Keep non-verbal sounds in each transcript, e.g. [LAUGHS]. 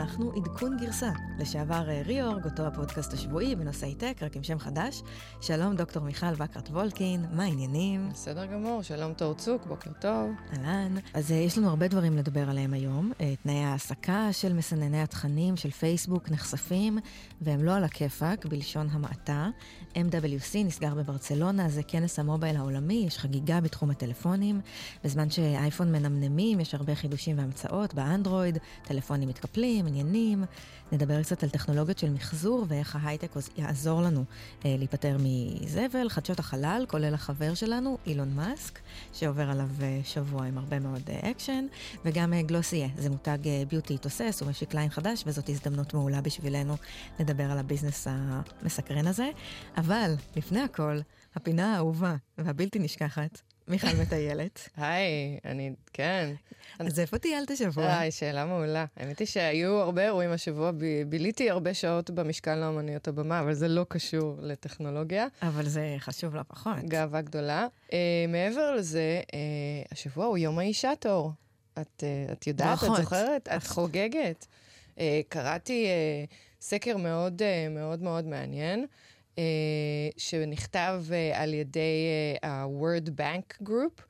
אנחנו עדכון גרסה. לשעבר אה, ריאורג, אותו הפודקאסט השבועי בנושאי טק, רק עם שם חדש. שלום, דוקטור מיכל וקרת וולקין, מה העניינים? בסדר גמור, שלום תור צוק, בוקר טוב. אהלן. אז אה, יש לנו הרבה דברים לדבר עליהם היום. אה, תנאי העסקה של מסנני התכנים של פייסבוק נחשפים, והם לא על הכיפאק, בלשון המעטה. MWC נסגר בברצלונה, זה כנס המובייל העולמי, יש חגיגה בתחום הטלפונים. בזמן שאייפון מנמנמים, יש הרבה חידושים והמצאות באנדרואיד, טלפונים מתקפלים, עניינים. נדבר קצת על טכנולוגיות של מחזור ואיך ההייטק יעזור לנו אה, להיפטר מזבל, חדשות החלל, כולל החבר שלנו, אילון מאסק, שעובר עליו אה, שבוע עם הרבה מאוד אה, אקשן, וגם אה, גלוסייה, זה מותג אה, beauty תוסס, הוא משיק ליין חדש, וזאת הזדמנות מעולה בשבילנו לדבר על ה business המסקרן הזה. אבל, לפני הכל, הפינה האהובה והבלתי נשכחת, מיכל מטיילת. [LAUGHS] היי, אני, כן. אז איפה טיילת השבוע? היי, שאלה מעולה. האמת היא שהיו הרבה אירועים השבוע, ב- ביליתי הרבה שעות במשכן לאמנויות הבמה, אבל זה לא קשור לטכנולוגיה. אבל זה חשוב לא פחות. גאווה גדולה. Uh, מעבר לזה, uh, השבוע הוא יום האישה תור. את, uh, את יודעת. את זוכרת? את חוגגת. Uh, קראתי uh, סקר מאוד uh, מאוד מאוד מעניין. Uh, שנכתב uh, על ידי uh, ה-Word Bank Group,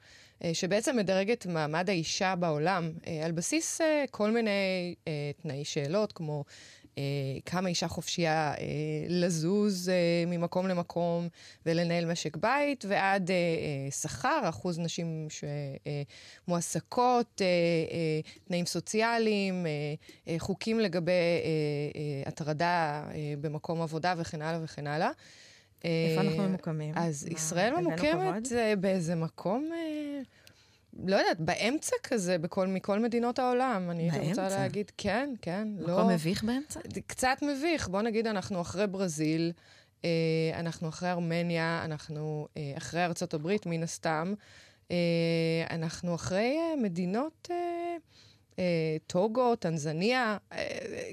שבעצם מדרג את מעמד האישה בעולם על בסיס כל מיני תנאי שאלות, כמו כמה אישה חופשייה uh, לזוז uh, ממקום למקום ולנהל משק בית, ועד שכר, אחוז נשים שמועסקות, תנאים סוציאליים, חוקים לגבי הטרדה במקום עבודה וכן הלאה וכן הלאה. איפה אה, אנחנו ממוקמים? אז ישראל ממוקמת? אה, באיזה מקום, אה, לא יודעת, באמצע כזה, בכל, מכל מדינות העולם. אני הייתי רוצה באמצע? להגיד, כן, כן, לא... מקום מביך באמצע? קצת מביך. בוא נגיד, אנחנו אחרי ברזיל, אה, אנחנו אחרי ארמניה, אנחנו אה, אחרי ארצות הברית, מן הסתם. אה, אנחנו אחרי אה, מדינות... אה, אה, טוגו, טנזניה, אה,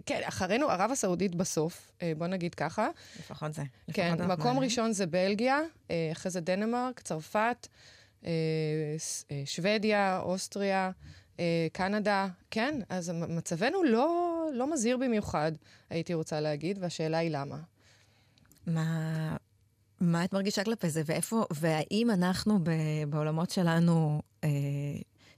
כן, אחרינו ערב הסעודית בסוף, אה, בוא נגיד ככה. לפחות זה. כן, לפחות אנחנו מקום. ראשון זה בלגיה, אחרי זה דנמרק, צרפת, שוודיה, אוסטריה, אה, קנדה, כן, אז מצבנו לא, לא מזהיר במיוחד, הייתי רוצה להגיד, והשאלה היא למה. מה, מה את מרגישה כלפי זה, ואיפה, והאם אנחנו ב, בעולמות שלנו אה,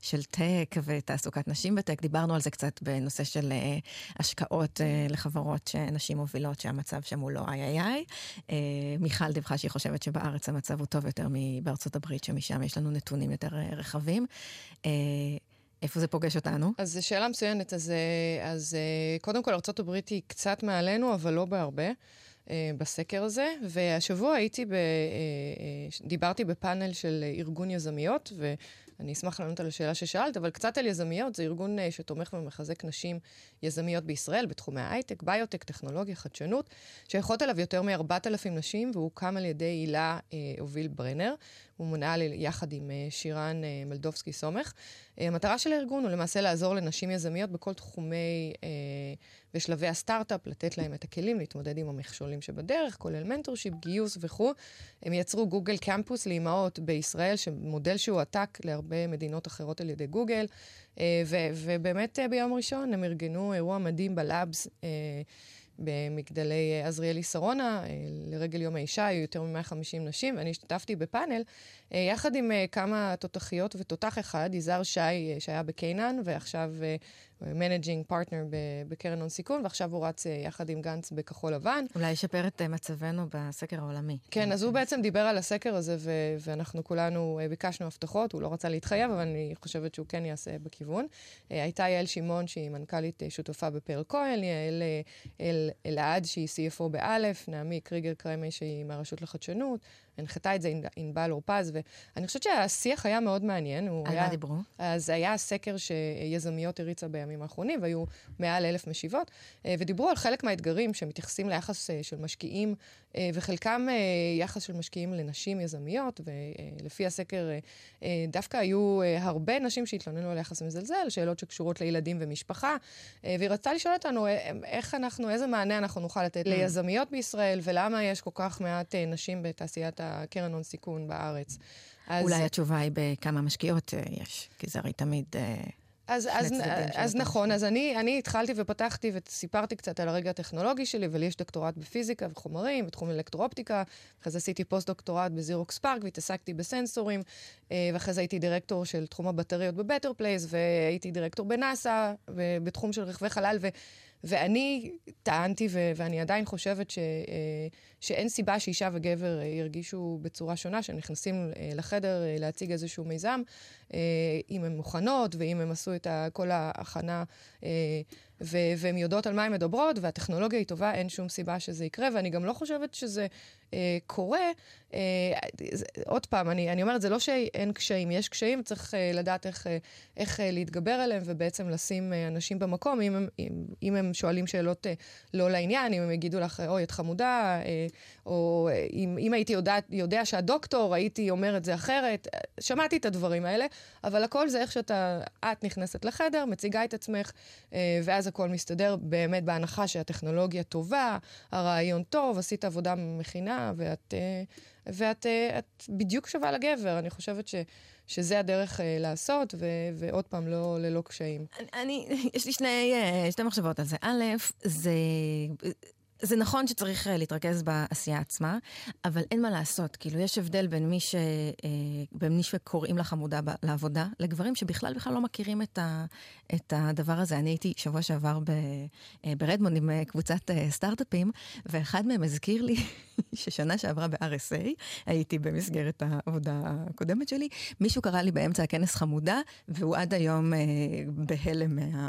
של טק ותעסוקת נשים בטק, דיברנו על זה קצת בנושא של אה, השקעות אה, לחברות שנשים מובילות, שהמצב שם הוא לא איי איי איי. אה, מיכל דיווחה שהיא חושבת שבארץ המצב הוא טוב יותר מבארצות הברית, שמשם יש לנו נתונים יותר אה, רחבים. אה, איפה זה פוגש אותנו? אז זו שאלה מצוינת. אז, אז קודם כל, ארה"ב היא קצת מעלינו, אבל לא בהרבה. בסקר הזה, והשבוע הייתי, ב, דיברתי בפאנל של ארגון יזמיות, ואני אשמח לענות על השאלה ששאלת, אבל קצת על יזמיות, זה ארגון אה, שתומך ומחזק נשים יזמיות בישראל בתחומי ההייטק, ביוטק, טכנולוגיה, חדשנות, שייכות אליו יותר מ-4,000 נשים, והוא הוקם על ידי הילה אה, הוביל ברנר. הוא מונע יחד עם אה, שירן אה, מלדובסקי סומך. אה, המטרה של הארגון הוא למעשה לעזור לנשים יזמיות בכל תחומי אה, ושלבי הסטארט-אפ, לתת להם את הכלים להתמודד עם המכשולים שבדרך, כולל mentorship, גיוס וכו'. הם יצרו גוגל קמפוס לאימהות בישראל, מודל שהועתק להרבה מדינות אחרות על ידי גוגל, אה, ובאמת אה, ביום ראשון הם ארגנו אירוע מדהים בלאבס. אה, במגדלי עזריאלי שרונה, לרגל יום האישה, היו יותר מ-150 נשים, ואני השתתפתי בפאנל, יחד עם אה, כמה תותחיות ותותח אחד, יזהר שי, אה, שהיה בקיינן, ועכשיו managing partner בקרן הון סיכון, ועכשיו הוא רץ אה, יחד עם גנץ בכחול לבן. אולי ישפר את אה, מצבנו בסקר העולמי. כן, אז הוא בעצם דיבר על הסקר הזה, ו- ואנחנו כולנו אה, ביקשנו הבטחות, הוא לא רצה להתחייב, אבל אני חושבת שהוא כן יעשה בכיוון. אה, הייתה יעל שמעון, שהיא מנכ"לית אה, שותפה בפרל כהן, יעל אה, אל- אלעד, שהיא CFO באלף, נעמי קריגר קרמי, שהיא מהרשות לחדשנות, הנחתה את זה ענ- ענבל אורפז, ואני חושבת שהשיח היה מאוד מעניין. על היה... מה דיברו? אז היה סקר שיזמיות הריצו בימים האחרונים, והיו מעל אלף משיבות, אה, ודיברו על חלק מהאתגרים שמתייחסים ליחס אה, של משקיעים, אה, וחלקם יחס של משקיעים לנשים יזמיות, ולפי הסקר דווקא היו הרבה נשים שהתלוננו על יחס מזלזל, שאלות שקשורות לילדים ומשפחה, והיא רצתה לשאול אותנו איך אנחנו, איזה מענה אנחנו נוכל לתת ליזמיות בישראל, ולמה יש כל כך מעט נשים בתעשיית הקרן הון סיכון בארץ. אז- אולי התשובה היא בכמה משקיעות אה, יש, כי זה הרי תמיד... אה, אז, אז, אז נכון, אז אני, אני התחלתי ופתחתי וסיפרתי קצת על הרגע הטכנולוגי שלי, ולי יש דוקטורט בפיזיקה וחומרים, בתחום אלקטרואופטיקה, אחרי זה עשיתי פוסט-דוקטורט בזירוקס פארק והתעסקתי בסנסורים, אה, ואחרי זה הייתי דירקטור של תחום הבטריות בבטר פלייס, והייתי דירקטור בנאסא, בתחום של רכבי חלל, ו... ואני טענתי, ו- ואני עדיין חושבת ש- שאין סיבה שאישה וגבר אה, ירגישו בצורה שונה, שהם נכנסים אה, לחדר להציג איזשהו מיזם, אם הן מוכנות ואם הם עשו את כל ההכנה והן יודעות על מה הן מדברות, והטכנולוגיה היא טובה, אין שום סיבה שזה יקרה, ואני גם לא חושבת שזה אה, קורה. אה, עוד פעם, אני, אני אומרת, זה לא שאין קשיים, יש קשיים, צריך אה, לדעת איך, אה, איך אה, להתגבר עליהם, ובעצם לשים אה, אנשים במקום, אם הם, אם, אם הם שואלים שאלות אה, לא לעניין, אם הם יגידו לך, אוי, את חמודה, אה, או אה, אם, אם הייתי יודע, יודע שהדוקטור, הייתי אומר את זה אחרת. שמעתי את הדברים האלה, אבל הכל זה איך שאתה, את נכנסת לחדר, מציגה את עצמך, אה, ואז הכל מסתדר באמת בהנחה שהטכנולוגיה טובה, הרעיון טוב, עשית עבודה מכינה, ואת, אה, ואת את בדיוק שווה לגבר. אני חושבת ש... שזה הדרך uh, לעשות, ו- ועוד פעם, לא ללא קשיים. אני, אני, יש לי שני, שתי מחשבות על זה. א', זה זה נכון שצריך אה, להתרכז בעשייה עצמה, אבל אין מה לעשות. כאילו, יש הבדל בין מי, ש, אה, בין מי שקוראים לך עמודה לעבודה, לגברים שבכלל בכלל לא מכירים את, ה, את הדבר הזה. אני הייתי שבוע שעבר ב, אה, ברדמונד עם קבוצת סטארט-אפים, ואחד מהם הזכיר לי [LAUGHS] ששנה שעברה ב-RSA, הייתי במסגרת העבודה הקודמת שלי, מישהו קרא לי באמצע הכנס חמודה, והוא עד היום אה, מה...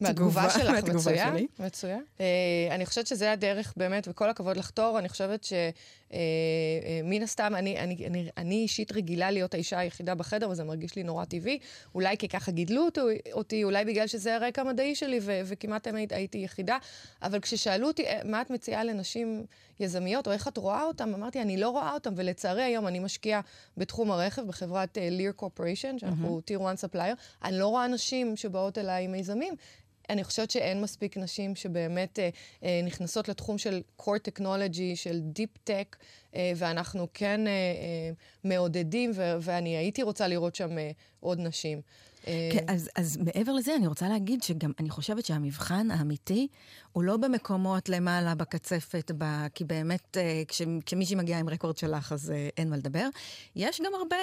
מהתגובה שלך, מצוין. מצוין. Uh, אני חושבת שזה הדרך באמת, וכל הכבוד לחתור, אני חושבת ש... אה, אה, מן הסתם, אני, אני, אני, אני אישית רגילה להיות האישה היחידה בחדר, וזה מרגיש לי נורא טבעי. אולי כי ככה גידלו אותי, אותי אולי בגלל שזה הרקע המדעי שלי, ו, וכמעט תמיד הייתי יחידה. אבל כששאלו אותי, אה, מה את מציעה לנשים יזמיות, או איך את רואה אותן, אמרתי, אני לא רואה אותן, ולצערי היום אני משקיעה בתחום הרכב, בחברת ליר uh, קורפוריישן, שאנחנו tier 1 supplier, אני לא רואה נשים שבאות אליי עם מיזמים. אני חושבת שאין מספיק נשים שבאמת אה, אה, נכנסות לתחום של core technology, של deep tech, אה, ואנחנו כן אה, אה, מעודדים, ו- ואני הייתי רוצה לראות שם אה, עוד נשים. אה, כן, אז, אז מעבר לזה, אני רוצה להגיד שגם אני חושבת שהמבחן האמיתי הוא לא במקומות למעלה בקצפת, ב, כי באמת אה, כש, כשמישהי מגיעה עם רקורד שלך אז אה, אין מה לדבר. יש גם הרבה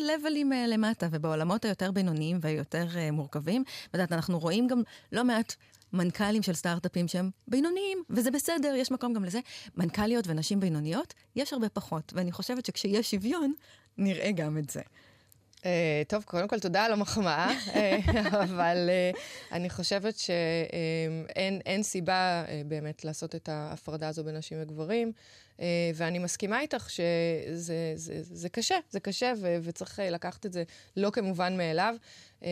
לבלים למטה, ובעולמות היותר בינוניים והיותר מורכבים, ואת יודעת, אנחנו רואים גם לא מעט... מנכ"לים של סטארט-אפים שהם בינוניים, וזה בסדר, יש מקום גם לזה. מנכ"ליות ונשים בינוניות, יש הרבה פחות, ואני חושבת שכשיש שוויון, נראה גם את זה. Uh, טוב, קודם כל תודה על המחמאה, אה, [LAUGHS] אבל uh, אני חושבת שאין um, סיבה uh, באמת לעשות את ההפרדה הזו בין נשים וגברים, uh, ואני מסכימה איתך שזה זה, זה קשה, זה קשה, ו, וצריך לקחת את זה לא כמובן מאליו. אמ,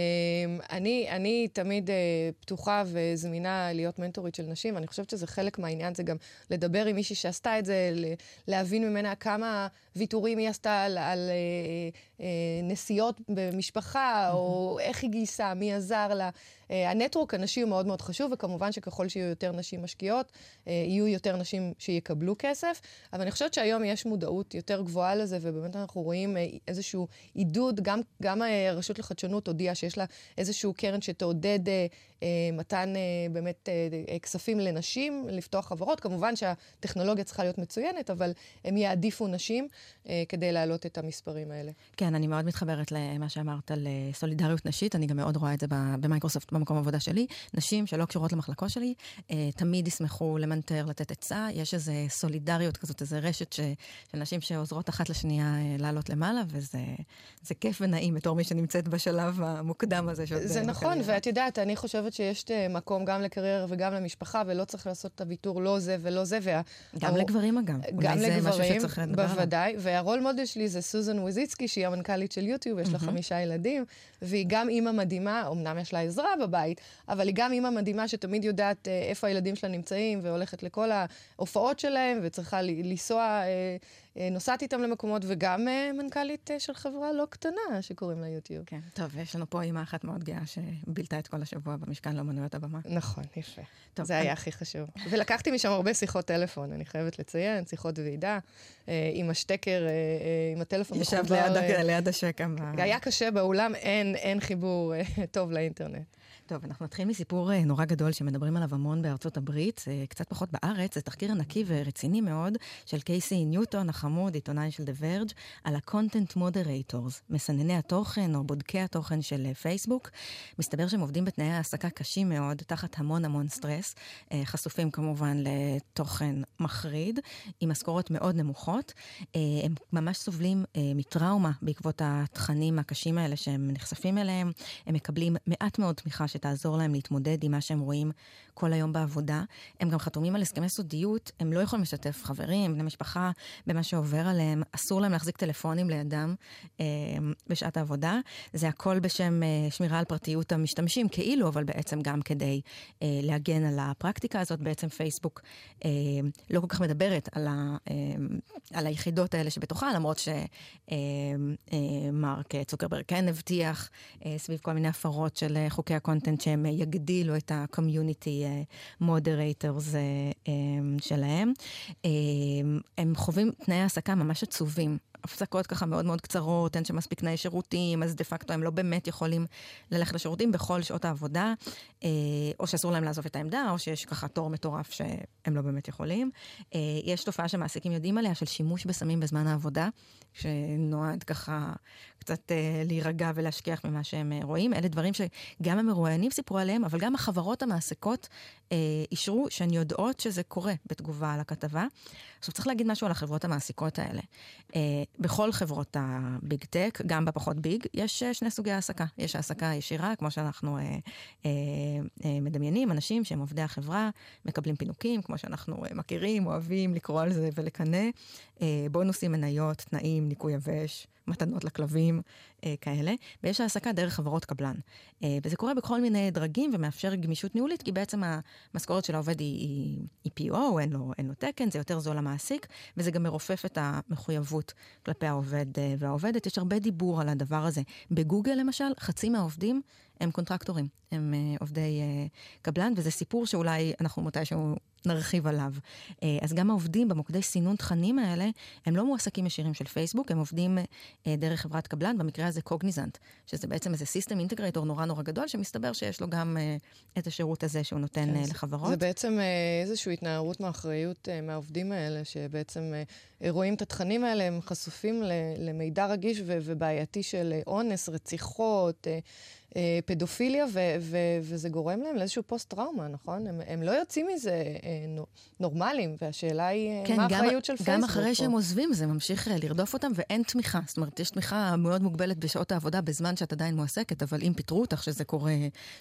אני, אני תמיד uh, פתוחה וזמינה להיות מנטורית של נשים, ואני חושבת שזה חלק מהעניין, זה גם לדבר עם מישהי שעשתה את זה, להבין ממנה כמה ויתורים היא עשתה על, על uh, uh, נסיעות במשפחה, mm-hmm. או איך היא גייסה, מי עזר לה. Uh, הנטוורק הנשי הוא מאוד מאוד חשוב, וכמובן שככל שיהיו יותר נשים משקיעות, uh, יהיו יותר נשים שיקבלו כסף. אבל אני חושבת שהיום יש מודעות יותר גבוהה לזה, ובאמת אנחנו רואים uh, איזשהו עידוד, גם, גם הרשות לחדשנות הודיעה שיש לה איזשהו קרן שתעודד אה, אה, מתן אה, באמת אה, אה, כספים לנשים, לפתוח חברות. כמובן שהטכנולוגיה צריכה להיות מצוינת, אבל הם יעדיפו נשים אה, כדי להעלות את המספרים האלה. כן, אני מאוד מתחברת למה שאמרת על אה, סולידריות נשית, אני גם מאוד רואה את זה במייקרוסופט, במקום העבודה שלי. נשים שלא קשורות למחלקות שלי, אה, תמיד ישמחו למנטר, לתת עצה. יש איזו סולידריות כזאת, איזו רשת ש, של נשים שעוזרות אחת לשנייה אה, לעלות למעלה, וזה כיף ונעים בתור מי שנמצאת בשלב המוקדם הזה. זה נכון, ואת יודעת, אני חושבת שיש מקום גם לקריירה וגם למשפחה, ולא צריך לעשות את הוויתור לא זה ולא זה. וה... גם הר... לגברים אגב. גם לגברים, בוודאי. והרול מודל שלי זה סוזן וויזיצקי, שהיא המנכ"לית של יוטיוב, יש לה חמישה ילדים, והיא גם אימא מדהימה, אמנם יש לה עזרה בבית, אבל היא גם אימא מדהימה שתמיד יודעת אה, איפה הילדים שלה נמצאים, והולכת לכל ההופעות שלהם, וצריכה לנסוע... אה, נוסעת איתם למקומות, וגם מנכ"לית של חברה לא קטנה שקוראים לה יוטיוב. כן, טוב, יש לנו פה אימא אחת מאוד גאה שבילתה את כל השבוע במשכן לאמנויות הבמה. נכון, יפה. טוב, זה אני... היה הכי חשוב. [LAUGHS] ולקחתי משם הרבה שיחות טלפון, אני חייבת לציין, שיחות ועידה, עם השטקר, עם הטלפון. ישבת ליד, ליד השקם. היה קשה באולם, אין, אין חיבור [LAUGHS] טוב לאינטרנט. טוב, אנחנו נתחיל מסיפור אה, נורא גדול שמדברים עליו המון בארצות הברית, אה, קצת פחות בארץ, זה תחקיר ענקי ורציני מאוד של קייסי ניוטון החמוד, עיתונאי של The Verge, על ה-content moderators, מסנני התוכן או בודקי התוכן של אה, פייסבוק. מסתבר שהם עובדים בתנאי העסקה קשים מאוד, תחת המון המון סטרס, חשופים כמובן לתוכן מחריד, עם משכורות מאוד נמוכות. הם ממש סובלים מטראומה בעקבות התכנים הקשים האלה שהם נחשפים אליהם. הם מקבלים מעט מאוד תמיכה שתעזור להם להתמודד עם מה שהם רואים כל היום בעבודה. הם גם חתומים על הסכמי סודיות, הם לא יכולים לשתף חברים, בני משפחה, במה שעובר עליהם. אסור להם להחזיק טלפונים לידם אה, בשעת העבודה. זה הכל בשם אה, שמירה על פרטיות המשתמשים, כאילו, אבל בעצם גם כדי אה, להגן על הפרקטיקה הזאת. בעצם פייסבוק אה, לא כל כך מדברת על, ה, אה, על היחידות האלה שבתוכה, למרות שמרק אה, אה, צוקרברג כן הבטיח אה, סביב כל מיני הפרות של אה, חוקי הקונטנט שהם יגדילו את ה-community אה, אה, שלהם. אה, הם חווים תנאי העסקה ממש עצובים. הפסקות ככה מאוד מאוד קצרות, אין שם מספיק תנאי שירותים, אז דה פקטו הם לא באמת יכולים ללכת לשירותים בכל שעות העבודה, או שאסור להם לעזוב את העמדה, או שיש ככה תור מטורף שהם לא באמת יכולים. יש תופעה שמעסיקים יודעים עליה של שימוש בסמים בזמן העבודה, שנועד ככה קצת אה, להירגע ולהשכיח ממה שהם אה, רואים. אלה דברים שגם המרואיינים סיפרו עליהם, אבל גם החברות המעסיקות אה, אישרו שהן יודעות שזה קורה בתגובה על הכתבה. עכשיו צריך להגיד משהו על החברות המעסיקות האלה. אה, בכל חברות הביג טק, גם בפחות ביג, יש אה, שני סוגי העסקה. יש העסקה ישירה, כמו שאנחנו אה, אה, אה, מדמיינים, אנשים שהם עובדי החברה, מקבלים פינוקים, כמו שאנחנו אה, מכירים, אוהבים לקרוא על זה ולקנא. אה, בונוסים, מניות, תנאים, ניקוי יבש. מתנות לכלבים, אה, כאלה, ויש העסקה דרך חברות קבלן. אה, וזה קורה בכל מיני דרגים ומאפשר גמישות ניהולית, כי בעצם המשכורת של העובד היא, היא, היא PO, אין לו, אין לו תקן, זה יותר זול למעסיק, וזה גם מרופף את המחויבות כלפי העובד אה, והעובדת. יש הרבה דיבור על הדבר הזה. בגוגל למשל, חצי מהעובדים הם קונטרקטורים, הם uh, עובדי uh, קבלן, וזה סיפור שאולי אנחנו מתישהו נרחיב עליו. Uh, אז גם העובדים במוקדי סינון תכנים האלה, הם לא מועסקים ישירים של פייסבוק, הם עובדים uh, דרך חברת קבלן, במקרה הזה Cognizant, שזה בעצם איזה system integrator נורא נורא גדול, שמסתבר שיש לו גם uh, את השירות הזה שהוא נותן כן, uh, לחברות. זה בעצם uh, איזושהי התנערות מאחריות uh, מהעובדים האלה, שבעצם uh, רואים את התכנים האלה, הם חשופים למידע רגיש ובעייתי של אונס, רציחות. אה, פדופיליה, ו- ו- וזה גורם להם לאיזשהו פוסט-טראומה, נכון? הם, הם לא יוצאים מזה אה, נורמליים, והשאלה היא אה, כן, מה האחריות של פייסבוק. גם אחרי שהם עוזבים, זה ממשיך אה, לרדוף אותם, ואין תמיכה. זאת אומרת, יש תמיכה מאוד מוגבלת בשעות העבודה בזמן שאת עדיין מועסקת, אבל אם פיטרו אותך, שזה קורה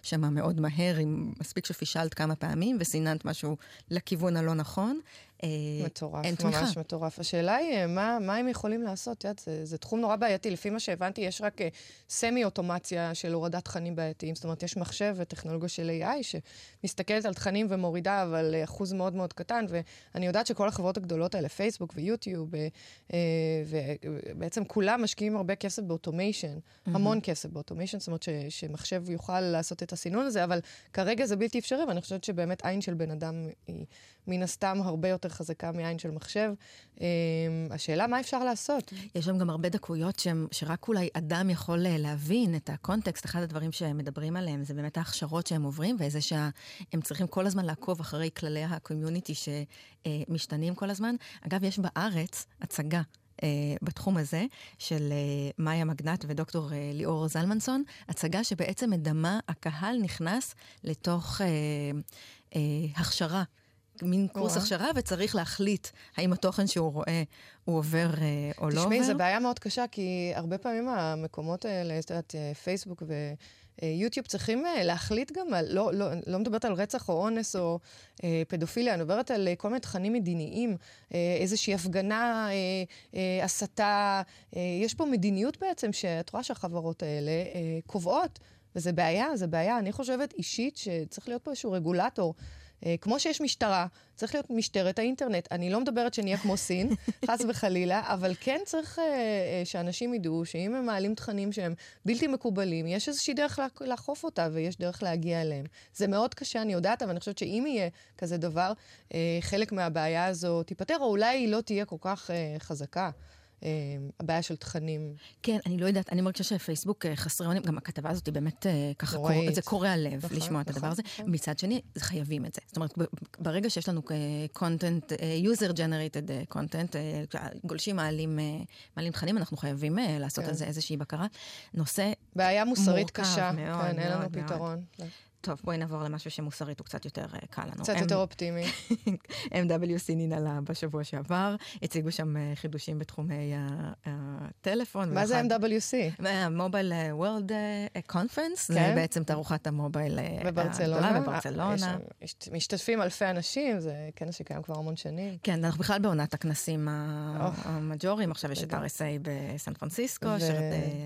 שם מאוד מהר, אם מספיק שפישלת כמה פעמים וסיננת משהו לכיוון הלא נכון, אה, מטורף, אין תמיכה. ממש מטורף. השאלה היא, אה, מה, מה הם יכולים לעשות? יודעת, זה, זה תחום נורא בעייתי. לפי מה שהבנתי, יש רק אה, סמי-אוטומציה של הורדת תכנים בעייתיים. זאת אומרת, יש מחשב וטכנולוגיה של AI שמסתכלת על תכנים ומורידה, אבל אחוז מאוד מאוד קטן. ואני יודעת שכל החברות הגדולות האלה, פייסבוק ויוטיוב, ובעצם כולם משקיעים הרבה כסף ב automation, mm-hmm. המון כסף ב automation, זאת אומרת ש, שמחשב יוכל לעשות את הסינון הזה, אבל כרגע זה בלתי אפשרי, ואני חושבת שבאמת עין של בן אדם היא מן הסתם הרבה יותר חזקה מעין של מחשב. Um, השאלה, מה אפשר לעשות? יש שם גם הרבה דקויות שהם, שרק אולי אדם יכול אה, להבין את הקונטקסט. אחד הדברים שהם מדברים עליהם זה באמת ההכשרות שהם עוברים, וזה שהם צריכים כל הזמן לעקוב אחרי כללי הקומיוניטי שמשתנים כל הזמן. אגב, יש בארץ הצגה Uh, בתחום הזה, של uh, מאיה מגנט ודוקטור uh, ליאור זלמנסון, הצגה שבעצם מדמה, הקהל נכנס לתוך uh, uh, הכשרה מין קורס הכשרה, וצריך להחליט האם התוכן שהוא רואה הוא עובר אה, או לא עובר. תשמעי, זו בעיה מאוד קשה, כי הרבה פעמים המקומות האלה, את יודעת, אה, פייסבוק ויוטיוב אה, צריכים להחליט גם על, לא, לא, לא מדברת על רצח או אונס או אה, פדופיליה, אני מדברת על כל מיני תכנים מדיניים, אה, איזושהי הפגנה, אה, אה, הסתה. אה, יש פה מדיניות בעצם, שאת רואה שהחברות האלה אה, קובעות, וזה בעיה, זה בעיה. אני חושבת אישית שצריך להיות פה איזשהו רגולטור. אה, כמו שיש משטרה, צריך להיות משטרת האינטרנט. אני לא מדברת שנהיה כמו סין, [LAUGHS] חס וחלילה, אבל כן צריך אה, אה, שאנשים ידעו שאם הם מעלים תכנים שהם בלתי מקובלים, יש איזושהי דרך לאכוף אותה ויש דרך להגיע אליהם. זה מאוד קשה, אני יודעת, אבל אני חושבת שאם יהיה כזה דבר, חלק מהבעיה הזו תיפתר, או אולי היא לא תהיה כל כך חזקה. אה, הבעיה של תכנים. כן, אני לא יודעת, אני מרגישה שפייסבוק אה, חסרי אונים, גם הכתבה הזאת היא באמת אה, ככה, קור, זה קורע לב נכון, לשמוע נכון, את הדבר הזה. נכון. מצד שני, חייבים את זה. זאת אומרת, ברגע שיש לנו content, user generated content, גולשים מעלים, מעלים תכנים, אנחנו חייבים לעשות כן. על זה איזושהי בקרה. נושא בעיה מוסרית קשה, מאוד, כן, מאוד, אין לנו מאוד. פתרון. מאוד. טוב, בואי נעבור למשהו שמוסרית הוא קצת יותר uh, קל לנו. קצת M... יותר אופטימי. [LAUGHS] MWC ננעלה בשבוע שעבר, הציגו שם uh, חידושים בתחומי הטלפון. מה זה MWC? מובייל World Conference, כן? זה בעצם תערוכת המובייל בברצלונה. בברצלונה. יש, משתתפים אלפי אנשים, זה כנס שקיים כבר המון שנים. כן, אנחנו בכלל בעונת הכנסים המג'וריים, עכשיו יש את RSA בסן פרנסיסקו,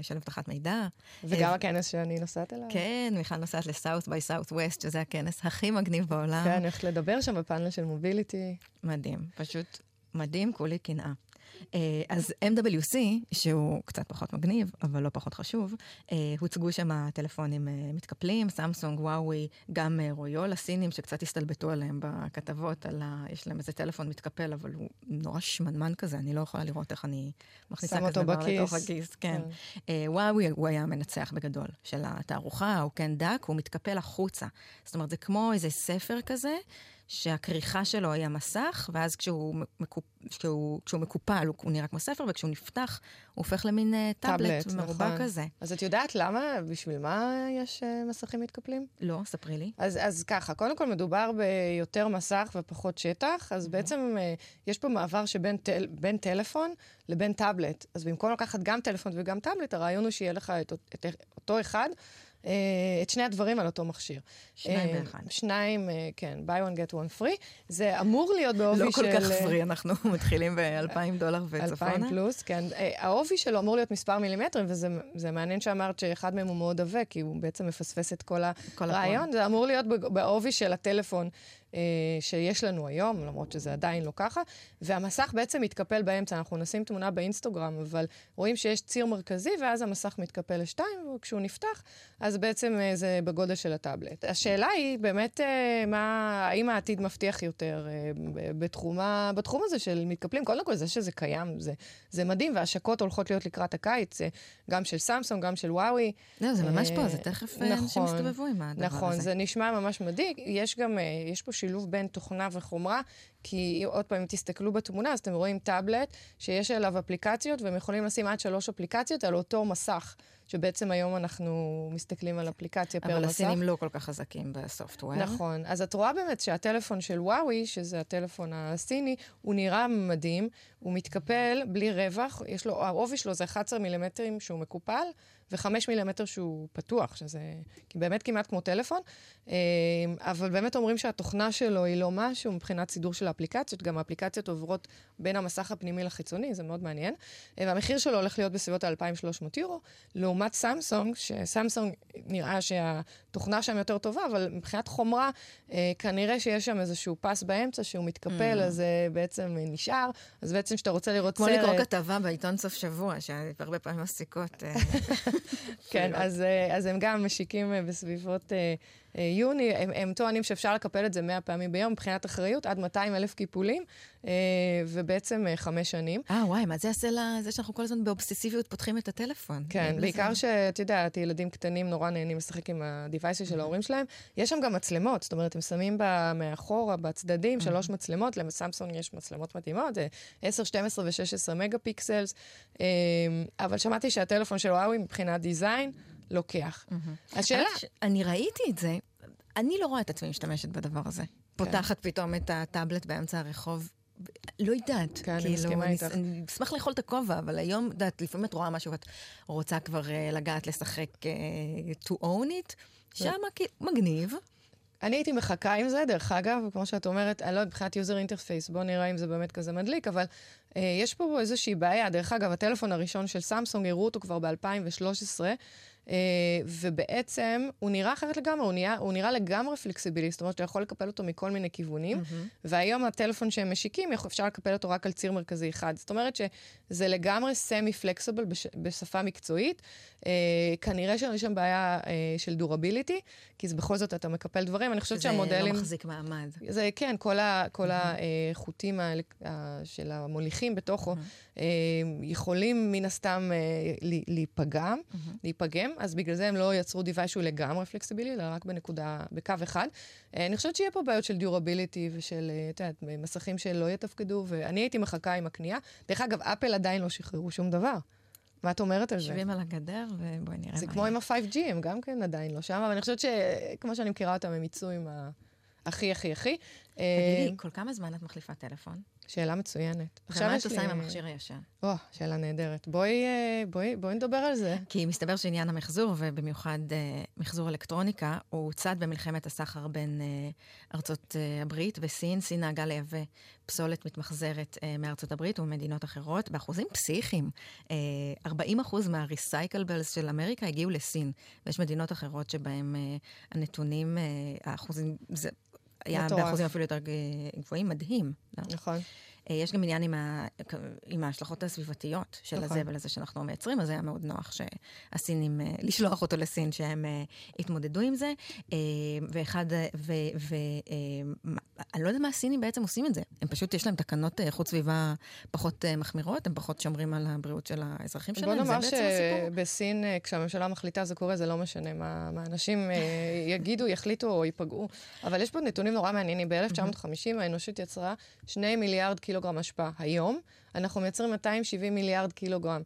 של אבטחת מידע. וגם הכנס שאני נוסעת אליו. כן, מיכל נוסעת לסאוט ביי Southwest, שזה הכנס הכי מגניב בעולם. כן, הולכת לדבר שם בפאנל של מוביליטי. מדהים, פשוט מדהים, כולי קנאה. אה, אז MWC, שהוא קצת פחות מגניב, אבל לא פחות חשוב, אה, הוצגו שם טלפונים אה, מתקפלים, סמסונג, וואוי, גם רויול, הסינים שקצת הסתלבטו עליהם בכתבות, על ה... יש להם איזה טלפון מתקפל, אבל הוא נורא שמנמן כזה, אני לא יכולה לראות איך אני מכניסה כזה דבר לתוך הכיס. כן. וואוי, הוא היה המנצח בגדול של התערוכה, הוא כן דק, הוא מתקפל החוצה. זאת אומרת, זה כמו איזה ספר כזה. שהכריכה שלו היא המסך, ואז כשהוא, מקופ... כשהוא, כשהוא מקופל הוא, הוא נראה כמו ספר, וכשהוא נפתח הוא הופך למין uh, טאבלט, טאבלט מרובע נכון. כזה. אז את יודעת למה, בשביל מה יש uh, מסכים מתקפלים? לא, ספרי לי. אז, אז ככה, קודם כל מדובר ביותר מסך ופחות שטח, אז mm-hmm. בעצם uh, יש פה מעבר שבין טל, טלפון לבין טאבלט. אז במקום לקחת גם טלפון וגם טאבלט, הרעיון הוא שיהיה לך את, את, את אותו אחד. אה, את שני הדברים על אותו מכשיר. שניים באחד. אה, שניים, אה, כן, buy one get one free. זה אמור להיות בעובי של... לא כל כך פרי, אנחנו [LAUGHS] מתחילים ב-2,000 דולר וצפונה. 2,000 פלוס, כן. העובי שלו אמור להיות מספר מילימטרים, וזה מעניין שאמרת שאחד מהם הוא מאוד עבה, כי הוא בעצם מפספס את כל הרעיון. זה אמור להיות בעובי של הטלפון. אה, שיש לנו היום, למרות שזה עדיין לא ככה, והמסך בעצם מתקפל באמצע. אנחנו נשים תמונה באינסטגרם, אבל רואים שיש ציר מרכזי, ואז המסך מתקפל לשתיים, וכשהוא נפתח, אז בעצם אה, זה בגודל של הטאבלט. השאלה היא באמת, אה, מה, האם העתיד מבטיח יותר בתחום, בתחום הזה של מתקפלים? קודם כל, זה שזה קיים, זה, זה מדהים, והשקות הולכות להיות לקראת הקיץ, גם של סמסונג, גם של וואוי. לא, זה ממש פה, זה תכף נכון, אנשים יסתובבו עם הדבר נכון, הזה. נכון, זה נשמע ממש מדאיג. יש גם, יש פה שילוב בין תוכנה וחומרה, כי עוד פעם, אם תסתכלו בתמונה, אז אתם רואים טאבלט שיש עליו אפליקציות, והם יכולים לשים עד שלוש אפליקציות על אותו מסך. שבעצם היום אנחנו מסתכלים על אפליקציה פר מסך. אבל הסינים לא כל כך חזקים בסופטוור. נכון. אז את רואה באמת שהטלפון של וואוי, שזה הטלפון הסיני, הוא נראה מדהים, הוא מתקפל בלי רווח, יש לו, העובי שלו זה 11 מילימטרים שהוא מקופל, ו-5 מילימטר שהוא פתוח, שזה באמת כמעט כמו טלפון. אה, אבל באמת אומרים שהתוכנה שלו היא לא משהו מבחינת סידור של האפליקציות, גם האפליקציות עוברות בין המסך הפנימי לחיצוני, זה מאוד מעניין. אה, והמחיר שלו הולך להיות בסביבות ה-2,300 יורו, לעומת סמסונג, שסמסונג נראה שהתוכנה שם יותר טובה, אבל מבחינת חומרה, אה, כנראה שיש שם איזשהו פס באמצע שהוא מתקפל, mm. אז זה בעצם נשאר. אז בעצם כשאתה רוצה לראות כמו סרט... כמו לקרוא כתבה בעיתון סוף שבוע, שהרבה פעמים מסיקות. [LAUGHS] כן, אז, אה, אז הם גם משיקים אה, בסביבות אה, יוני, הם, הם טוענים שאפשר לקפל את זה 100 פעמים ביום, מבחינת אחריות, עד 200 אלף קיפולים, ובעצם חמש שנים. אה, וואי, מה זה יעשה לזה שאנחנו כל הזמן באובססיביות פותחים את הטלפון? כן, בעיקר שאת יודעת, ילדים קטנים נורא נהנים לשחק עם הדיווייסים של ההורים שלהם. יש שם גם מצלמות, זאת אומרת, הם שמים בה מאחורה, בצדדים, שלוש מצלמות, לסמסונג יש מצלמות מתאימות, 10, 12 ו-16 מגה פיקסלס, אבל שמעתי שהטלפון של וואוי מבחינת design, לוקח. השאלה... אני ראיתי את זה, אני לא רואה את עצמי משתמשת בדבר הזה. כן. פותחת פתאום את הטאבלט באמצע הרחוב. לא יודעת. כן, אני כאילו, מסכימה איתך. אני אשמח לאכול את הכובע, אבל היום, את יודעת, לפעמים את רואה משהו ואת רוצה כבר uh, לגעת, לשחק, uh, to own it, שם מגניב. אני הייתי מחכה עם זה, דרך אגב, כמו שאת אומרת, אני לא יודעת, מבחינת user interface, בוא נראה אם זה באמת כזה מדליק, אבל אה, יש פה איזושהי בעיה. דרך אגב, הטלפון הראשון של סמסונג, הראו אותו כבר ב-2013, אה, ובעצם הוא נראה אחרת לגמרי, הוא נראה, הוא נראה לגמרי פלקסיבילי, זאת אומרת שאתה יכול לקפל אותו מכל מיני כיוונים, mm-hmm. והיום הטלפון שהם משיקים, אפשר לקפל אותו רק על ציר מרכזי אחד. זאת אומרת שזה לגמרי סמי פלקסיבל בש, בשפה מקצועית. אה, כנראה שיש שם בעיה אה, של דורביליטי, כי זה בכל זאת אתה מקפל דברים, אני חושבת שהמודלים... זה לא מחזיק מעמד. זה כן, כל, ה, כל mm-hmm. החוטים של המוליכים בתוכו mm-hmm. אה, יכולים מן הסתם אה, להיפגם, mm-hmm. להיפגם, אז בגלל זה הם לא יצרו דיווייס שהוא לגמרי פלקסיבילי, אלא רק בנקודה, בקו אחד. אה, אני חושבת שיהיה פה בעיות של דיורביליטי ושל, את יודעת, מסכים שלא יתפקדו, ואני הייתי מחכה עם הקנייה. דרך אגב, אפל עדיין לא שחררו שום דבר. מה את אומרת על זה? יושבים על הגדר, ובואי נראה מה זה כמו עם ה-5G, הם גם כן עדיין לא שם, אבל אני חושבת שכמו שאני מכירה אותם, הם יצאו עם הכי, הכי, הכי. תגידי, כל כמה זמן את מחליפה טלפון? שאלה מצוינת. ומה את עושה עם המכשיר הישן? או, שאלה נהדרת. בואי, אה, בואי, בואי נדבר על זה. כי מסתבר שעניין המחזור, ובמיוחד uh, מחזור אלקטרוניקה, הוא צד במלחמת הסחר בין uh, ארצות הברית וסין. סין נהגה לייבא פסולת מתמחזרת מארצות הברית וממדינות אחרות, באחוזים פסיכיים. Uh, 40% מהריסייקלבלס של אמריקה הגיעו לסין, ויש מדינות אחרות שבהן הנתונים, האחוזים, זה היה באחוזים אפילו יותר גבוהים, מדהים. נכון. אה, יש גם עניין עם, ה, עם ההשלכות הסביבתיות של נכון. הזבל הזה שאנחנו מייצרים, אז היה מאוד נוח שהסינים, אה, [LAUGHS] לשלוח אותו לסין, שהם אה, יתמודדו עם זה. ואחד, ואני לא יודעת מה הסינים בעצם עושים את זה. הם פשוט, יש להם תקנות איכות סביבה פחות מחמירות, הם פחות שומרים על הבריאות של האזרחים שלהם, זה בעצם הסיפור. בוא נאמר שבסין, כשהממשלה מחליטה זה קורה, זה לא משנה מה, מה אנשים [LAUGHS] יגידו, יחליטו או ייפגעו. אבל יש פה נתונים נורא מעניינים. ב-1950 האנושות יצרה שני מיליארד קילוגרם אשפה. היום אנחנו מייצרים 270 מיליארד קילוגרם.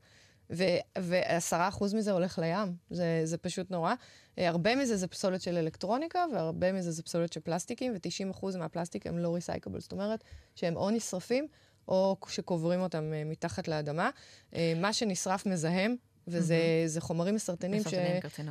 ועשרה אחוז מזה הולך לים, זה, זה פשוט נורא. אה, הרבה מזה זה פסולת של אלקטרוניקה, והרבה מזה זה פסולת של פלסטיקים, ו-90 אחוז מהפלסטיק הם לא ריסייקבל. זאת אומרת שהם או נשרפים, או שקוברים אותם אה, מתחת לאדמה. אה, מה שנשרף מזהם, וזה mm-hmm. חומרים מסרטנים, ש...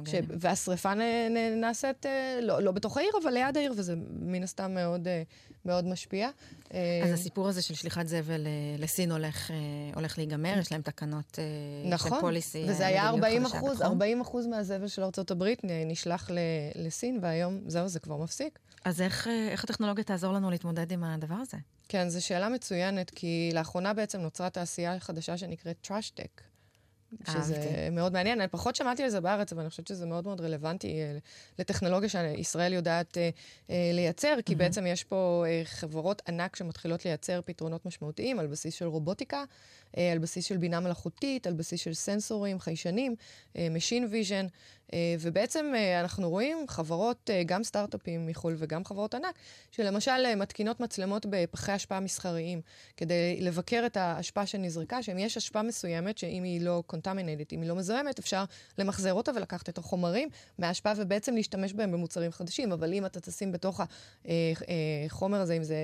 ש... והשריפה נ... נ... נעשית אה, לא, לא בתוך העיר, אבל ליד העיר, וזה מן הסתם מאוד, אה, מאוד משפיע. אז אה, הסיפור הזה של שליחת זבל לסין הולך, הולך להיגמר, יש להם תקנות נכון, של פוליסי. נכון, וזה היה 40 אחוז, 40 אחוז מהזבל של ארה"ב נשלח ל... לסין, והיום זהו, זה כבר מפסיק. אז איך, איך הטכנולוגיה תעזור לנו להתמודד עם הדבר הזה? כן, זו שאלה מצוינת, כי לאחרונה בעצם נוצרה תעשייה חדשה שנקראת Trash Tech. שזה אהבתי. מאוד מעניין. אני פחות שמעתי על זה בארץ, אבל אני חושבת שזה מאוד מאוד רלוונטי אה, לטכנולוגיה שישראל יודעת אה, אה, לייצר, כי mm-hmm. בעצם יש פה חברות ענק שמתחילות לייצר פתרונות משמעותיים על בסיס של רובוטיקה, על בסיס של בינה מלאכותית, על בסיס של סנסורים, חיישנים, Machine Vision, ובעצם אנחנו רואים חברות, גם סטארט-אפים מחו"ל וגם חברות ענק, שלמשל מתקינות מצלמות בפחי אשפה מסחריים, כדי לבקר את האשפה שנזרקה, שאם יש אשפה מסוימת, שאם היא לא contaminated, אם היא לא מזוהמת, אפשר למחזר אותה ולקחת את החומרים מהאשפה ובעצם להשתמש בהם במוצרים חדשים. אבל אם אתה תשים בתוך החומר הזה, אם זה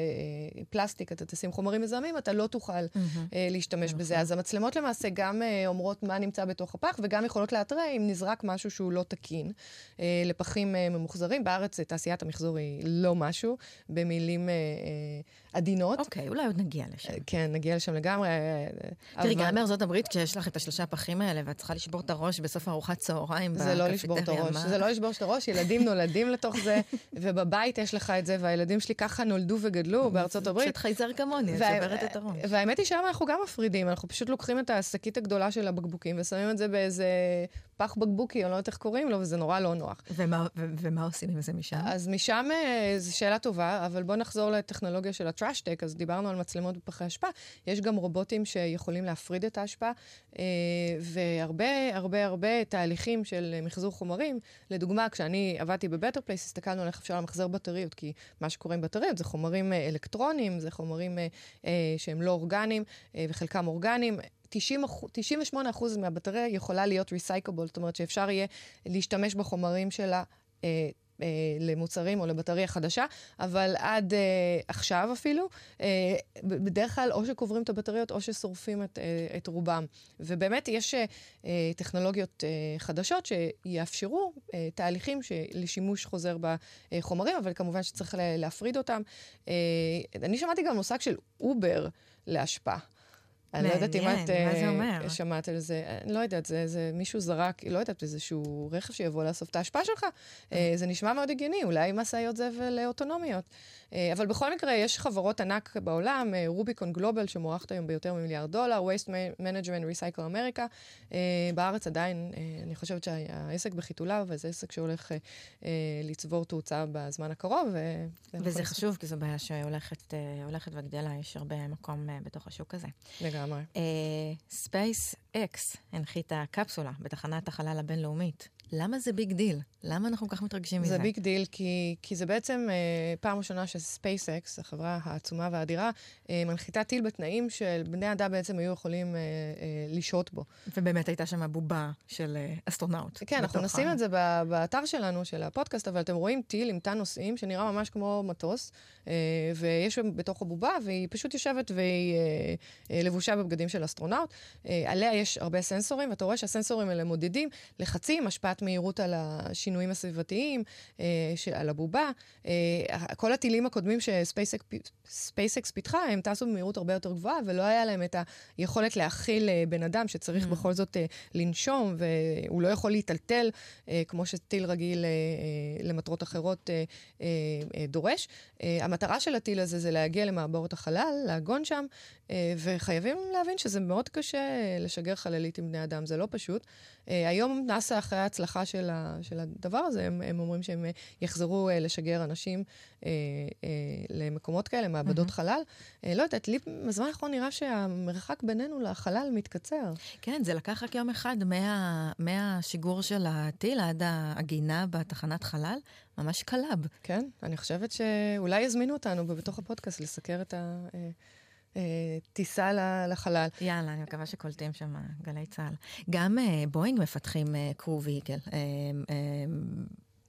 פלסטיק, אתה תשים חומרים מזוהמים, אתה לא תוכל mm-hmm. להשתמש בזה. אז המצלמות למעשה גם אומרות מה נמצא בתוך הפח, וגם יכולות להתריע אם נזרק משהו שהוא לא תקין לפחים ממוחזרים. בארץ תעשיית המחזור היא לא משהו, במילים עדינות. אוקיי, אולי עוד נגיע לשם. כן, נגיע לשם לגמרי. תראי, גם בארצות הברית, כשיש לך את השלושה הפחים האלה, ואת צריכה לשבור את הראש בסוף ארוחת צהריים. זה לא לשבור את הראש, זה לא לשבור את הראש, ילדים נולדים לתוך זה, [LAUGHS] ובבית יש לך את זה, והילדים שלי ככה נולדו וגדלו בארצות הברית. פשוט חייזר כמוני, את שוברת את הראש. והאמת היא שם אנחנו גם מפרידים, אנחנו פשוט לוקחים את השקית הגדולה של הבקבוקים ושמים את זה באיזה פח בקבוקי, אני לא יודעת איך קוראים לו, וזה נורא לא נוח. ומה, ו- ומה עושים עם זה משם? אז משם אה, זו שאלה טובה, אבל בואו נחזור לטכנולוגיה של ה trash tech, אז דיברנו על מצלמות בפחי אשפה, יש גם רובוטים שיכולים להפריד את האשפה, אה, והרבה, הרבה, הרבה תהליכים של מחזור חומרים. לדוגמה, כשאני עבדתי ב Better Place, הסתכלנו על איך אפשר למחזר בטריות, כי מה שקורה עם בטריות זה חומרים אה, אלקטרוניים, זה חומרים שהם לא אורגניים, וחלקם אורגניים. 90, 98% מהבטריה יכולה להיות ריסייקבל, זאת אומרת שאפשר יהיה להשתמש בחומרים שלה. אה, אה, למוצרים או לבטריה חדשה, אבל עד אה, עכשיו אפילו, אה, בדרך כלל או שקוברים את הבטריות או ששורפים את, אה, את רובם. ובאמת יש אה, טכנולוגיות אה, חדשות שיאפשרו אה, תהליכים לשימוש חוזר בחומרים, אבל כמובן שצריך להפריד אותם. אה, אני שמעתי גם מושג של אובר לאשפה. אני לא יודעת אם את אומר? שמעת על זה. אני לא יודעת, זה, זה מישהו זרק, לא יודעת, איזשהו רכב שיבוא לאסוף את האשפה שלך. זה נשמע מאוד הגיוני, אולי משאיות זבל אוטונומיות. אה, אבל בכל מקרה, יש חברות ענק בעולם, Rubicon Global, שמוערכת היום ביותר ממיליארד דולר, Waste Management Recycle America. אה, בארץ עדיין, אה, אני חושבת שהעסק בחיתוליו, וזה עסק שהולך לצבור תאוצה בזמן הקרוב. וזה חשוב, כי זו בעיה שהולכת וגדלה, יש הרבה מקום בתוך השוק הזה. לגמרי. SpaceX הנחיתה קפסולה בתחנת החלל הבינלאומית. למה זה big deal? למה אנחנו כל כך מתרגשים מזה? זה big deal כי, כי זה בעצם אה, פעם ראשונה ש SpaceX, החברה העצומה והאדירה, אה, מנחיתה טיל בתנאים שבני אדם בעצם היו יכולים אה, אה, לשהות בו. ובאמת הייתה שם בובה של אה, אסטרונאוט. כן, אנחנו נשים ה... את זה באתר שלנו, של הפודקאסט, אבל אתם רואים טיל עם תא נוסעים שנראה ממש כמו מטוס, אה, ויש בתוכו בובה, והיא פשוט יושבת והיא אה, אה, לבושה בבגדים של אסטרונאוט. אה, עליה יש הרבה סנסורים, ואתה רואה שהסנסורים האלה מודדים לחצים, השפעת מהירות על השינויים הסביבתיים, אה, על הבובה. אה, כל הטילים הקודמים ש SpaceX פיתחה, הם טסו במהירות הרבה יותר גבוהה, ולא היה להם את היכולת להכיל אה, בן אדם שצריך mm. בכל זאת אה, לנשום, והוא לא יכול להיטלטל, אה, כמו שטיל רגיל אה, אה, למטרות אחרות אה, אה, אה, דורש. אה, המטרה של הטיל הזה זה להגיע למעבורת החלל, לעגון שם, אה, וחייבים להבין שזה מאוד קשה לשגר חללית עם בני אדם, זה לא פשוט. אה, היום נאס"א, אחרי ההצלחה של, ה, של הדבר הזה, הם, הם אומרים שהם אה, יחזרו לשגר אנשים למקומות כאלה, מעבדות mm-hmm. חלל. לא יודעת, לי בזמן האחרון נראה שהמרחק בינינו לחלל מתקצר. כן, זה לקח רק יום אחד מה, מהשיגור של הטיל עד העגינה בתחנת חלל, ממש קרוב. כן, אני חושבת שאולי יזמינו אותנו בתור הפודקאסט לסקר את ה... אה, טיסה לחלל. יאללה, אני מקווה שקולטים שם גלי צה"ל. גם אה, בואינג מפתחים אה, crew vehicle.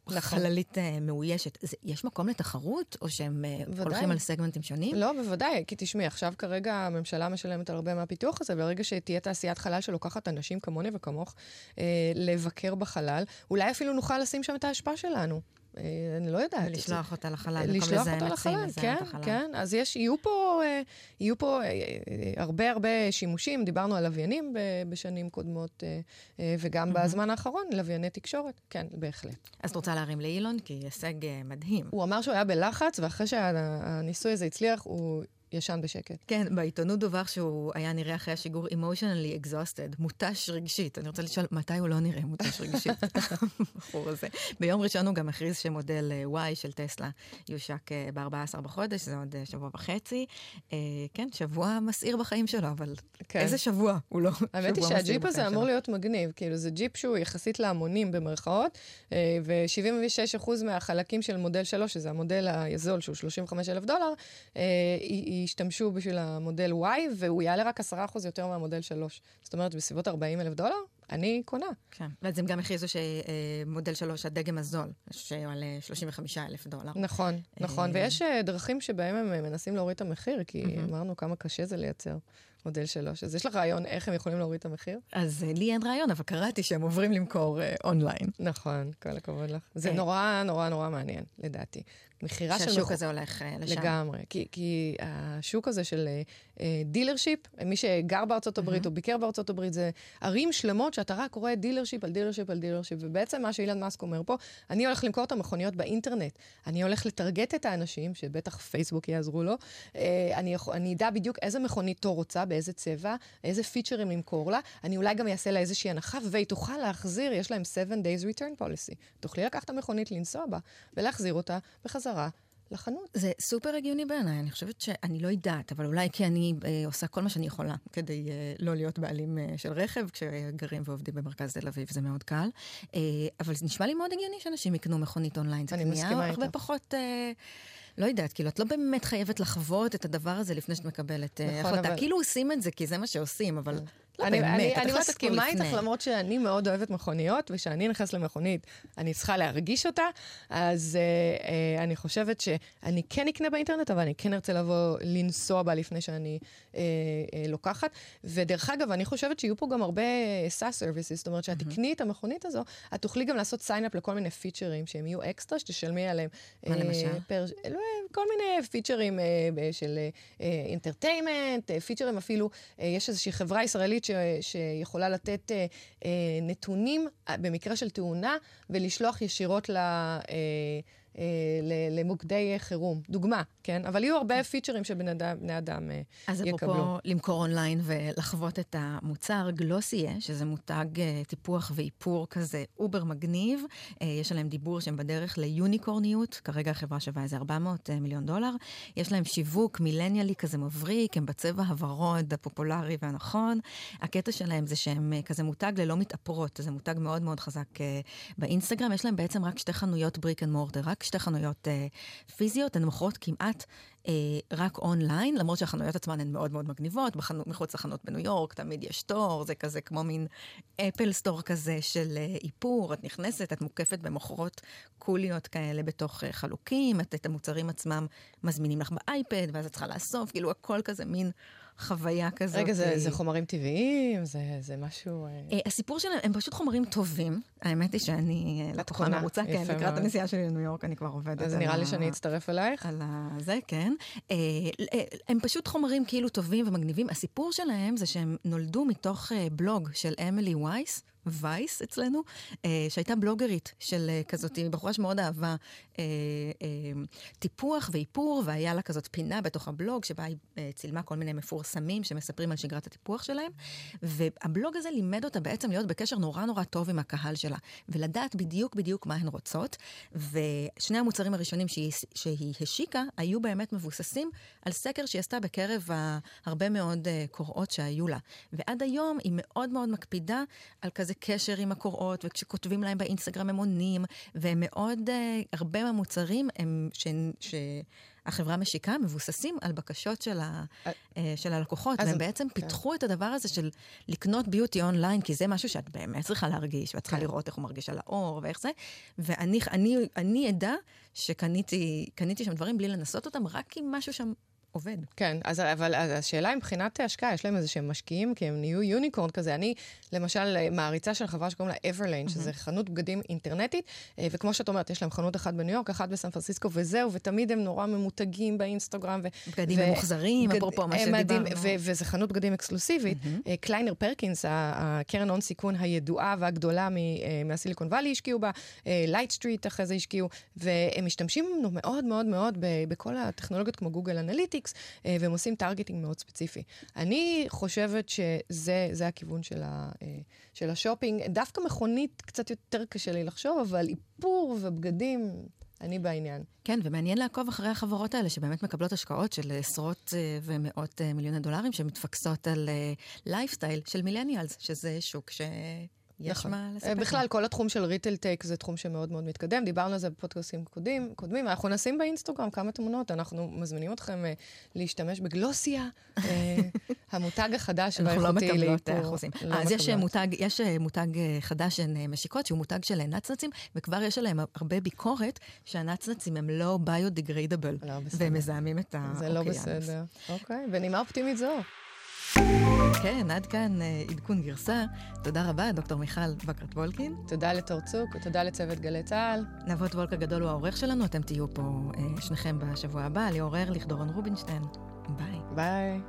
נכון. חללית מאוישת. יש מקום לתחרות, או שהם בוודאי. הולכים על סגמנטים שונים? לא, בוודאי, כי תשמעי, עכשיו כרגע הממשלה משלמת על הרבה מהפיתוח הזה, ברגע שתהיה תעשיית חלל שלוקחת אנשים כמוני וכמוך אה, לבקר בחלל, אולי אפילו נוכל לשים שם את ההשפעה שלנו. אה, אני לא יודעת. ולשלוח אותה לחלל, לשלוח אותה לחלל, כן, כן. אז יש, יהיו פה, אה, יהיו פה אה, הרבה הרבה שימושים, דיברנו על לוויינים בשנים קודמות, וגם בזמן האחרון, לווייני תקשורת, כן, בהחלט. אז את רוצה להרים לאילון? כי הישג מדהים. הוא אמר שהוא היה בלחץ, ואחרי שהניסוי הזה הצליח, הוא ישן בשקט. כן, בעיתונות דווח שהוא היה נראה אחרי השיגור emotionally exhausted, מותש רגשית. אני רוצה לשאול, מתי הוא לא נראה מותש רגשית, [LAUGHS] הבחור הזה? ביום ראשון הוא גם הכריז שמודל אה, Y של טסלה יושק אה, ב-14 בחודש, זה עוד אה, שבוע וחצי. כן, שבוע מסעיר בחיים שלו, אבל כן. איזה שבוע הוא לא האמת היא שהג'יפ הזה אמור להיות מגניב. כאילו, זה ג'יפ שהוא יחסית להמונים במרכאות, ו-76% מהחלקים של מודל 3, שזה המודל הזול, שהוא 35 אלף דולר, ישתמשו בשביל המודל Y, והוא יעלה רק 10% יותר מהמודל 3. זאת אומרת, בסביבות 40 אלף דולר, אני קונה. כן, ואז הם גם הכריזו שמודל 3, הדגם הזול, שעולה 35 אלף דולר. נכון, נכון, אה, ויש אה, דרכים שבהם הם מנסים להוריד את המחיר, כי אמרנו כמה קשה זה לייצר. מודל שלוש. אז יש לך רעיון איך הם יכולים להוריד את המחיר? אז אה, לי אין רעיון, אבל קראתי שהם עוברים למכור אה, אונליין. נכון, כל הכבוד לך. זה אה. נורא נורא נורא מעניין, לדעתי. מכירה של... שהשוק הזה הולך לשם. לגמרי. כי, כי השוק הזה של dealership, uh, מי שגר בארצות הברית mm-hmm. או ביקר בארצות הברית, זה ערים שלמות שאתה רק רואה dealership על dealership על dealership, ובעצם מה שאילון מאסק אומר פה, אני הולך למכור את המכוניות באינטרנט. אני הולך לטרגט את האנשים, שבטח פייסבוק יעזרו לו, uh, אני, אני אדע בדיוק איזה מכונית תור רוצה, באיזה צבע, איזה פיצ'רים למכור לה, אני אולי גם אעשה לה איזושהי הנחה, והיא תוכל להחזיר, יש להם 7 days return policy. תוכלי לקחת את המכונית, לנסוע בה, ולהחזיר אותה בחזרה. לחנות. זה סופר הגיוני בעיניי, אני חושבת שאני לא יודעת, אבל אולי כי אני אה, עושה כל מה שאני יכולה כדי אה, לא להיות בעלים אה, של רכב, כשגרים ועובדים במרכז תל אביב זה מאוד קל. אה, אבל זה נשמע לי מאוד הגיוני שאנשים יקנו מכונית אונליין. אני מסכימה איתך. הרבה פחות... אה, לא יודעת, כאילו, את לא באמת חייבת לחוות את הדבר הזה לפני שאת מקבלת אה, נכון, החלטה. אבל... כאילו עושים את זה, כי זה מה שעושים, אבל לא אני, באמת, אני, אני לתת מסכימה. איתך, למרות שאני מאוד אוהבת מכוניות, וכשאני נכנסת למכונית, אני צריכה להרגיש אותה, אז uh, uh, אני חושבת שאני כן אקנה באינטרנט, אבל אני כן ארצה לבוא לנסוע בה לפני שאני uh, uh, לוקחת. ודרך אגב, אני חושבת שיהיו פה גם הרבה SaaS services, זאת אומרת, שאת תקני את המכונית הזו, את תוכלי גם לעשות sign-up לכל מיני פיצ'רים שהם יהיו אקסטרה, שתשלמי עליהם. מה אה, למשל? פר, לא, כל מיני פיצ'רים אה, של אינטרטיימנט, פיצ'רים אפילו, אה, יש איזושהי חברה ישראלית ש, שיכולה לתת אה, אה, נתונים אה, במקרה של תאונה ולשלוח ישירות ל... אה, אה, למוקדי אה, חירום. דוגמה, כן? אבל יהיו הרבה פיצ'רים שבני אדם, אדם אה, אז יקבלו. אפרופו למכור אונליין ולחוות את המוצר, Glossier, שזה מותג אה, טיפוח ואיפור כזה אובר מגניב, אה, יש עליהם דיבור שהם בדרך ליוניקורניות, כרגע החברה שווה איזה 400 אה, מיליון דולר. יש להם שיווק מילניאלי כזה מבריק, הם בצבע הוורוד הפופולרי והנכון. הקטע שלהם זה שהם אה, כזה מותג ללא מתאפרות, זה מותג מאוד מאוד חזק אה, באינסטגרם. יש להם בעצם רק שתי חנויות brick and mortar, רק שתי חנויות אה, פיזיות, הן מוכרות כמעט אה, רק אונליין, למרות שהחנויות עצמן הן מאוד מאוד מגניבות, בחנו, מחוץ לחנות בניו יורק תמיד יש תור, זה כזה כמו מין Apple Store כזה של אה, איפור, את נכנסת, את מוקפת במוכרות קוליות כאלה בתוך אה, חלוקים, את, את המוצרים עצמם מזמינים לך באייפד, ואז את צריכה לאסוף, כאילו הכל כזה מין חוויה כזאת. רגע, זה, אה, זה חומרים טבעיים? זה, זה משהו... אה, הסיפור שלהם, הם פשוט חומרים טובים. האמת היא שאני לקוחה מרוצה, כן, לקראת. הנסיעה שלי לניו יורק, אני כבר עובדת. אז נראה לי שאני אצטרף אלייך. על זה, כן. אה, אה, הם פשוט חומרים כאילו טובים ומגניבים. הסיפור שלהם זה שהם נולדו מתוך אה, בלוג של אמילי וייס. וייס אצלנו, אה, שהייתה בלוגרית של אה, כזאת, בחורה שמאוד אהבה אה, אה, טיפוח ואיפור, והיה לה כזאת פינה בתוך הבלוג, שבה היא אה, צילמה כל מיני מפורסמים שמספרים על שגרת הטיפוח שלהם, והבלוג הזה לימד אותה בעצם להיות בקשר נורא נורא טוב עם הקהל שלה, ולדעת בדיוק בדיוק מה הן רוצות, ושני המוצרים הראשונים שהיא, שהיא השיקה, היו באמת מבוססים על סקר שהיא עשתה בקרב הרבה מאוד uh, קוראות שהיו לה. ועד היום היא מאוד מאוד מקפידה על כזה קשר עם הקוראות, וכשכותבים להם באינסטגרם הם עונים, והם מאוד, uh, הרבה מהמוצרים הם, ש, שהחברה משיקה מבוססים על בקשות של, ה, uh, של הלקוחות, והם בעצם כן. פיתחו את הדבר הזה של לקנות ביוטי אונליין, כי זה משהו שאת באמת צריכה להרגיש, ואת צריכה כן. לראות איך הוא מרגיש על האור ואיך זה, ואני אני, אני עדה שקניתי קניתי שם דברים בלי לנסות אותם, רק כי משהו שם עובד. כן, אז, אבל אז השאלה היא מבחינת השקעה, יש להם איזה שהם משקיעים, כי הם נהיו יוניקורן כזה. אני, למשל, מעריצה של חברה שקוראים לה Everlane, שזה חנות בגדים אינטרנטית, אה, וכמו שאת אומרת, יש להם חנות אחת בניו יורק, אחת בסן פרנסיסקו, וזהו, ותמיד הם נורא ממותגים באינסטגרם. ו- בגדים ו- ממוחזרים, בגד- אפרופו מה שדיברנו. ו- וזה חנות בגדים אקסקלוסיבית. אה, Kleiner Perkins, הקרן הון סיכון הידועה והגדולה מ- אה, מהסיליקון וואלי השקיעו בה, Light Street אחרי זה השקיעו, והם משתמשים מאוד מאוד מאוד בכל הטכנולוגיות כמו Google Analytics, אה, והם עושים targeting מאוד ספציפי. אני חושבת שזה זה הכיוון של, ה, אה, של השופינג. דווקא מכונית קצת יותר קשה לי לחשוב, אבל איפור ובגדים, אני בעניין. כן, ומעניין לעקוב אחרי החברות האלה, שבאמת מקבלות השקעות של עשרות אה, ומאות מיליוני דולרים, שמתפקסות על לייפסטייל של millennials, שזה שוק שיש נכון. מה אה, לספק. בכלל, כל התחום של retail tech זה תחום שמאוד מאוד מתקדם. דיברנו על זה בפודקאסטים קודמים. קודמים. אנחנו נשים באינסטגרם כמה תמונות. אנחנו מזמינים אתכם אה, להשתמש בגלוסיה, אה, [LAUGHS] המותג החדש אנחנו לא והאיכותי מקבלות לאיפור. אחוזים. לא אז יש. מותג, יש מותג חדש שהן אה, משיקות, שהוא מותג של נצנצים, וכבר יש עליהם הרבה ביקורת שהנצנצים הם לא ביודיגריידבל, לא בסדר. והם מזהמים את האוקיינוס. זה לא בסדר. אוקיי, בנימה אופטימית זו. כן, עד כאן אה, עדכון גרסה. תודה רבה, דוקטור מיכל בקרת וולקין. תודה לתור צוק ותודה לצוות גלי צה"ל. נבות וולק הגדול הוא העורך שלנו, אתם תהיו פה אה, שניכם בשבוע הבא, ליאור ארליך, דורון רובינשטיין. ביי. ביי.